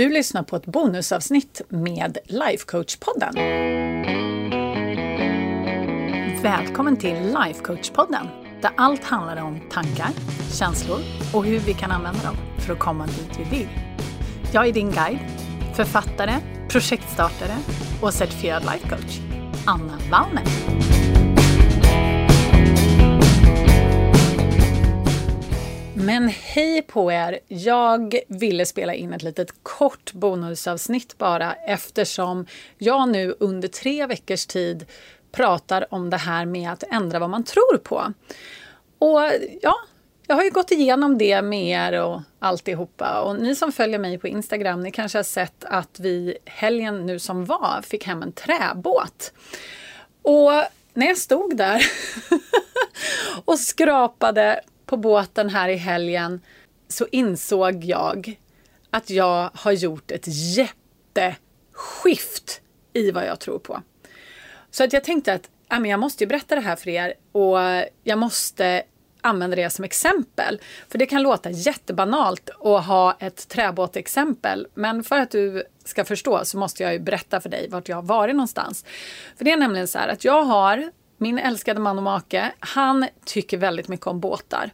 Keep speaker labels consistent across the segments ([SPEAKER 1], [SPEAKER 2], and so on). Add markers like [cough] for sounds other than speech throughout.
[SPEAKER 1] Du lyssnar på ett bonusavsnitt med Lifecoach-podden. Välkommen till Lifecoach-podden där allt handlar om tankar, känslor och hur vi kan använda dem för att komma dit vi vill. Jag är din guide, författare, projektstartare och certifierad lifecoach, Anna Wallner. Men hej på er! Jag ville spela in ett litet kort bonusavsnitt bara eftersom jag nu under tre veckors tid pratar om det här med att ändra vad man tror på. Och ja, jag har ju gått igenom det med er och alltihopa. Och ni som följer mig på Instagram, ni kanske har sett att vi helgen nu som var fick hem en träbåt. Och när jag stod där [laughs] och skrapade på båten här i helgen så insåg jag att jag har gjort ett jätteskift i vad jag tror på. Så att jag tänkte att jag måste ju berätta det här för er och jag måste använda det som exempel. För det kan låta jättebanalt att ha ett träbåtexempel. Men för att du ska förstå så måste jag ju berätta för dig vart jag har varit någonstans. För det är nämligen så här att jag har min älskade man och make, han tycker väldigt mycket om båtar.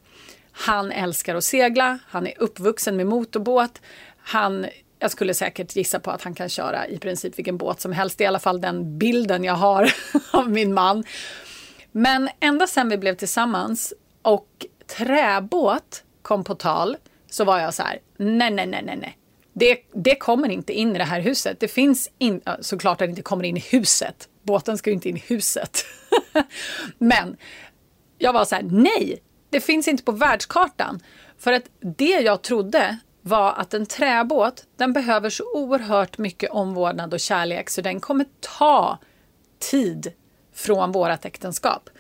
[SPEAKER 1] Han älskar att segla, han är uppvuxen med motorbåt. Han, jag skulle säkert gissa på att han kan köra i princip vilken båt som helst. Det är i alla fall den bilden jag har [laughs] av min man. Men ända sen vi blev tillsammans och träbåt kom på tal så var jag så här, nej, nej, nej, nej, nej. Det, det kommer inte in i det här huset. Det finns in, såklart att det inte kommer in i huset. Båten ska ju inte in i huset. [laughs] Men jag var så här, nej, det finns inte på världskartan. För att det jag trodde var att en träbåt, den behöver så oerhört mycket omvårdnad och kärlek så den kommer ta tid från vårt äktenskap.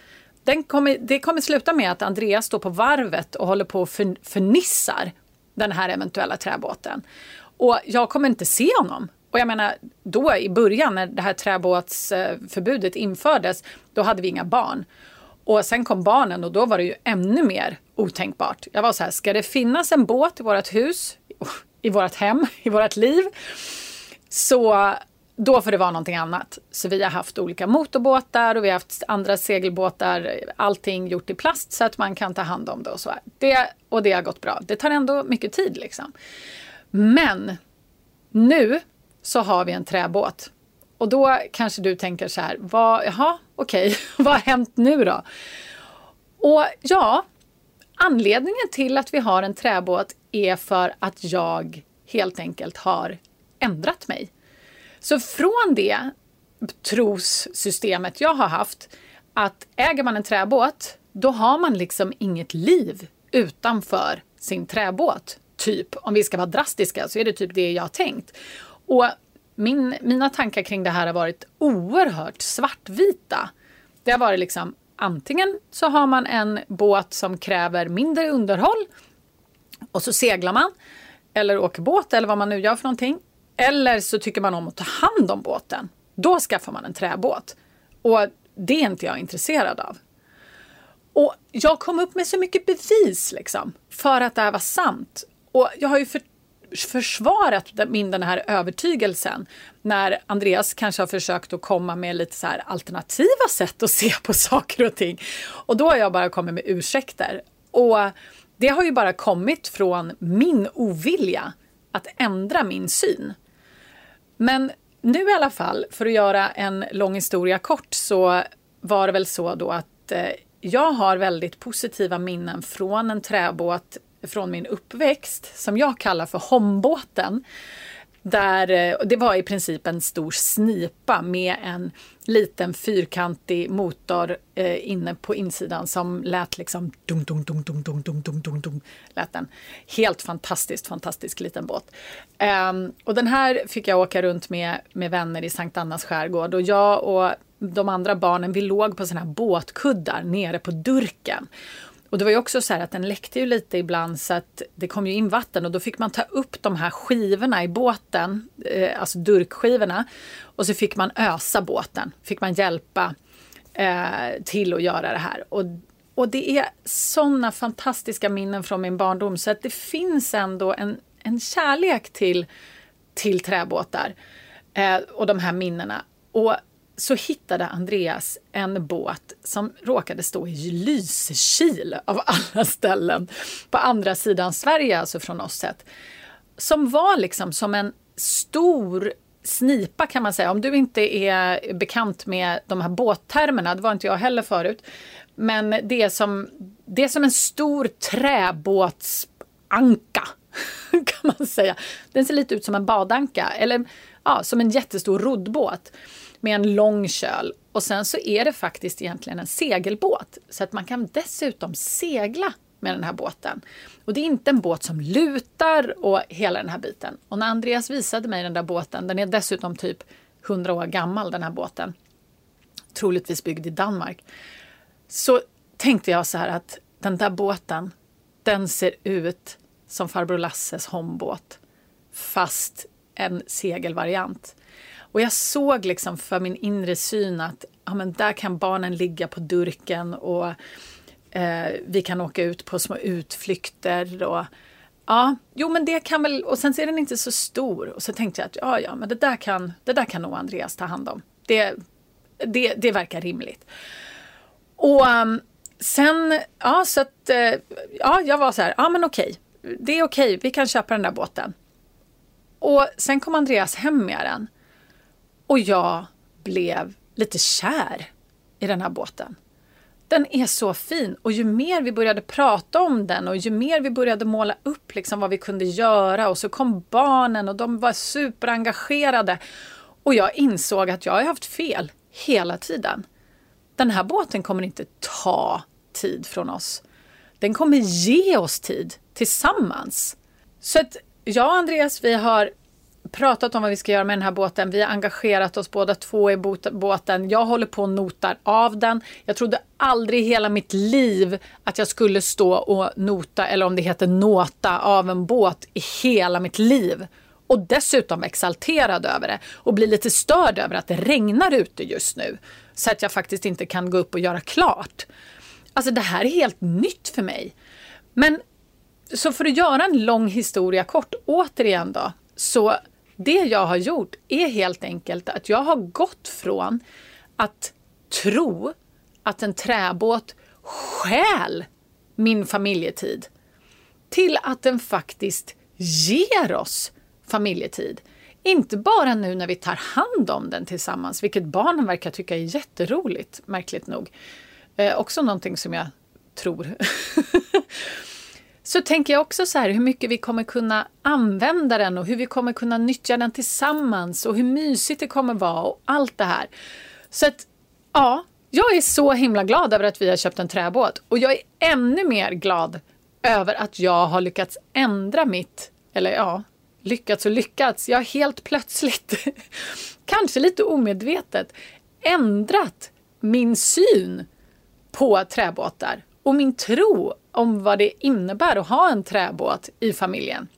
[SPEAKER 1] Den kommer, det kommer sluta med att Andreas står på varvet och håller på och för, förnissar den här eventuella träbåten. Och jag kommer inte se honom. Och jag menar, då i början när det här träbåtsförbudet infördes, då hade vi inga barn. Och sen kom barnen och då var det ju ännu mer otänkbart. Jag var så här, ska det finnas en båt i vårt hus, i vårt hem, i vårt liv, så då får det vara någonting annat. Så vi har haft olika motorbåtar och vi har haft andra segelbåtar, allting gjort i plast så att man kan ta hand om det och så. Det, och det har gått bra. Det tar ändå mycket tid liksom. Men nu så har vi en träbåt. Och då kanske du tänker så här, vad, jaha, okej, okay, [laughs] vad har hänt nu då? Och ja, anledningen till att vi har en träbåt är för att jag helt enkelt har ändrat mig. Så från det trossystemet jag har haft, att äger man en träbåt, då har man liksom inget liv utanför sin träbåt. Typ, om vi ska vara drastiska, så är det typ det jag har tänkt. Och min, mina tankar kring det här har varit oerhört svartvita. Det har varit liksom antingen så har man en båt som kräver mindre underhåll och så seglar man eller åker båt eller vad man nu gör för någonting. Eller så tycker man om att ta hand om båten. Då skaffar man en träbåt. Och det är inte jag intresserad av. Och jag kom upp med så mycket bevis liksom, för att det här var sant. Och jag har ju för, försvarat min den här övertygelsen när Andreas kanske har försökt att komma med lite så alternativa sätt att se på [laughs] saker och ting. Och då har jag bara kommit med ursäkter. Och det har ju bara kommit från min ovilja att ändra min syn. Men nu i alla fall, för att göra en lång historia kort, så var det väl så då att eh, jag har väldigt positiva minnen från en träbåt från min uppväxt som jag kallar för hombåten. Där, eh, det var i princip en stor snipa med en liten fyrkantig motor eh, inne på insidan som lät liksom dum, dum, dum, dum, dum, dum, dum, dum, dum, lät den. Helt fantastiskt, fantastisk liten båt. Um, och den här fick jag åka runt med, med vänner i Sankt Annas skärgård och jag och de andra barnen, vi låg på såna här båtkuddar nere på Durken. Och det var ju också så här att den läckte ju lite ibland så att det kom ju in vatten och då fick man ta upp de här skivorna i båten, eh, alltså durkskivorna. Och så fick man ösa båten, fick man hjälpa eh, till att göra det här. Och, och det är sådana fantastiska minnen från min barndom så att det finns ändå en, en kärlek till till träbåtar eh, och de här minnena. Och så hittade Andreas en båt som råkade stå i Lysekil av alla ställen på andra sidan Sverige, alltså från oss sett. Som var liksom som en stor snipa kan man säga. Om du inte är bekant med de här båttermerna, det var inte jag heller förut. Men det är som, det är som en stor träbåtsanka [laughs] kan man säga. Den ser lite ut som en badanka eller ja, som en jättestor roddbåt med en lång köl. Och sen så är det faktiskt egentligen en segelbåt så att man kan dessutom segla med den här båten. Och det är inte en båt som lutar och hela den här biten. Och när Andreas visade mig den där båten, den är dessutom typ 100 år gammal den här båten. Troligtvis byggd i Danmark. Så tänkte jag så här att den där båten, den ser ut som farbror Lasses hombåt. Fast en segelvariant. Och jag såg liksom för min inre syn att ja, men där kan barnen ligga på durken och eh, vi kan åka ut på små utflykter. Och, ja, jo men det kan väl, och sen är den inte så stor. Och så tänkte jag att ja, ja, men det där kan, det där kan nog Andreas ta hand om. Det, det, det verkar rimligt. Och um, sen, ja så att, eh, ja jag var så här, ja men okej, det är okej, vi kan köpa den där båten. Och sen kom Andreas hem med den. Och jag blev lite kär i den här båten. Den är så fin och ju mer vi började prata om den och ju mer vi började måla upp liksom vad vi kunde göra och så kom barnen och de var superengagerade. Och jag insåg att jag har haft fel hela tiden. Den här båten kommer inte ta tid från oss. Den kommer ge oss tid tillsammans. Så att jag och Andreas, vi har pratat om vad vi ska göra med den här båten. Vi har engagerat oss båda två i båten. Jag håller på och notar av den. Jag trodde aldrig i hela mitt liv att jag skulle stå och nota, eller om det heter nota, av en båt i hela mitt liv. Och dessutom exalterad över det och bli lite störd över att det regnar ute just nu. Så att jag faktiskt inte kan gå upp och göra klart. Alltså det här är helt nytt för mig. Men så för att göra en lång historia kort, återigen då, så det jag har gjort är helt enkelt att jag har gått från att tro att en träbåt stjäl min familjetid till att den faktiskt ger oss familjetid. Inte bara nu när vi tar hand om den tillsammans, vilket barnen verkar tycka är jätteroligt, märkligt nog. Eh, också någonting som jag tror. [laughs] så tänker jag också så här hur mycket vi kommer kunna använda den och hur vi kommer kunna nyttja den tillsammans och hur mysigt det kommer vara och allt det här. Så att, ja, jag är så himla glad över att vi har köpt en träbåt och jag är ännu mer glad över att jag har lyckats ändra mitt, eller ja, lyckats och lyckats. Jag har helt plötsligt, [laughs] kanske lite omedvetet, ändrat min syn på träbåtar och min tro om vad det innebär att ha en träbåt i familjen.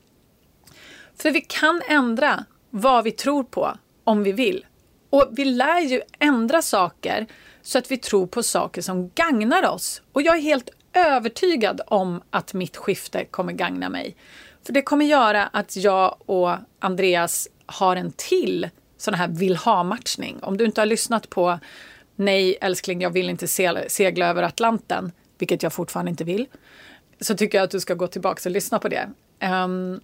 [SPEAKER 1] För vi kan ändra vad vi tror på om vi vill. Och vi lär ju ändra saker så att vi tror på saker som gagnar oss. Och jag är helt övertygad om att mitt skifte kommer gagna mig. För det kommer göra att jag och Andreas har en till sån här vill ha-matchning. Om du inte har lyssnat på Nej älskling, jag vill inte segla över Atlanten, vilket jag fortfarande inte vill, så tycker jag att du ska gå tillbaka och lyssna på det. Um,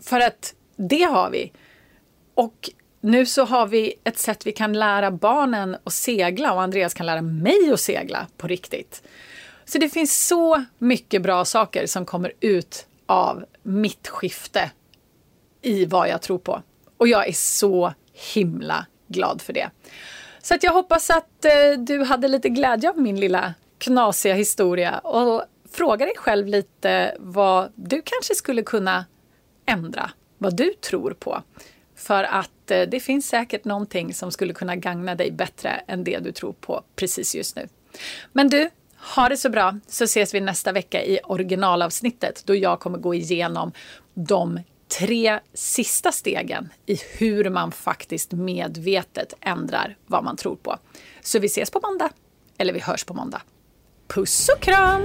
[SPEAKER 1] för att det har vi. Och nu så har vi ett sätt vi kan lära barnen att segla och Andreas kan lära mig att segla på riktigt. Så det finns så mycket bra saker som kommer ut av mitt skifte i vad jag tror på. Och jag är så himla glad för det. Så att jag hoppas att eh, du hade lite glädje av min lilla knasiga historia och fråga dig själv lite vad du kanske skulle kunna ändra, vad du tror på. För att eh, det finns säkert någonting som skulle kunna gagna dig bättre än det du tror på precis just nu. Men du, ha det så bra så ses vi nästa vecka i originalavsnittet då jag kommer gå igenom de tre sista stegen i hur man faktiskt medvetet ändrar vad man tror på. Så vi ses på måndag, eller vi hörs på måndag. Puss och kram!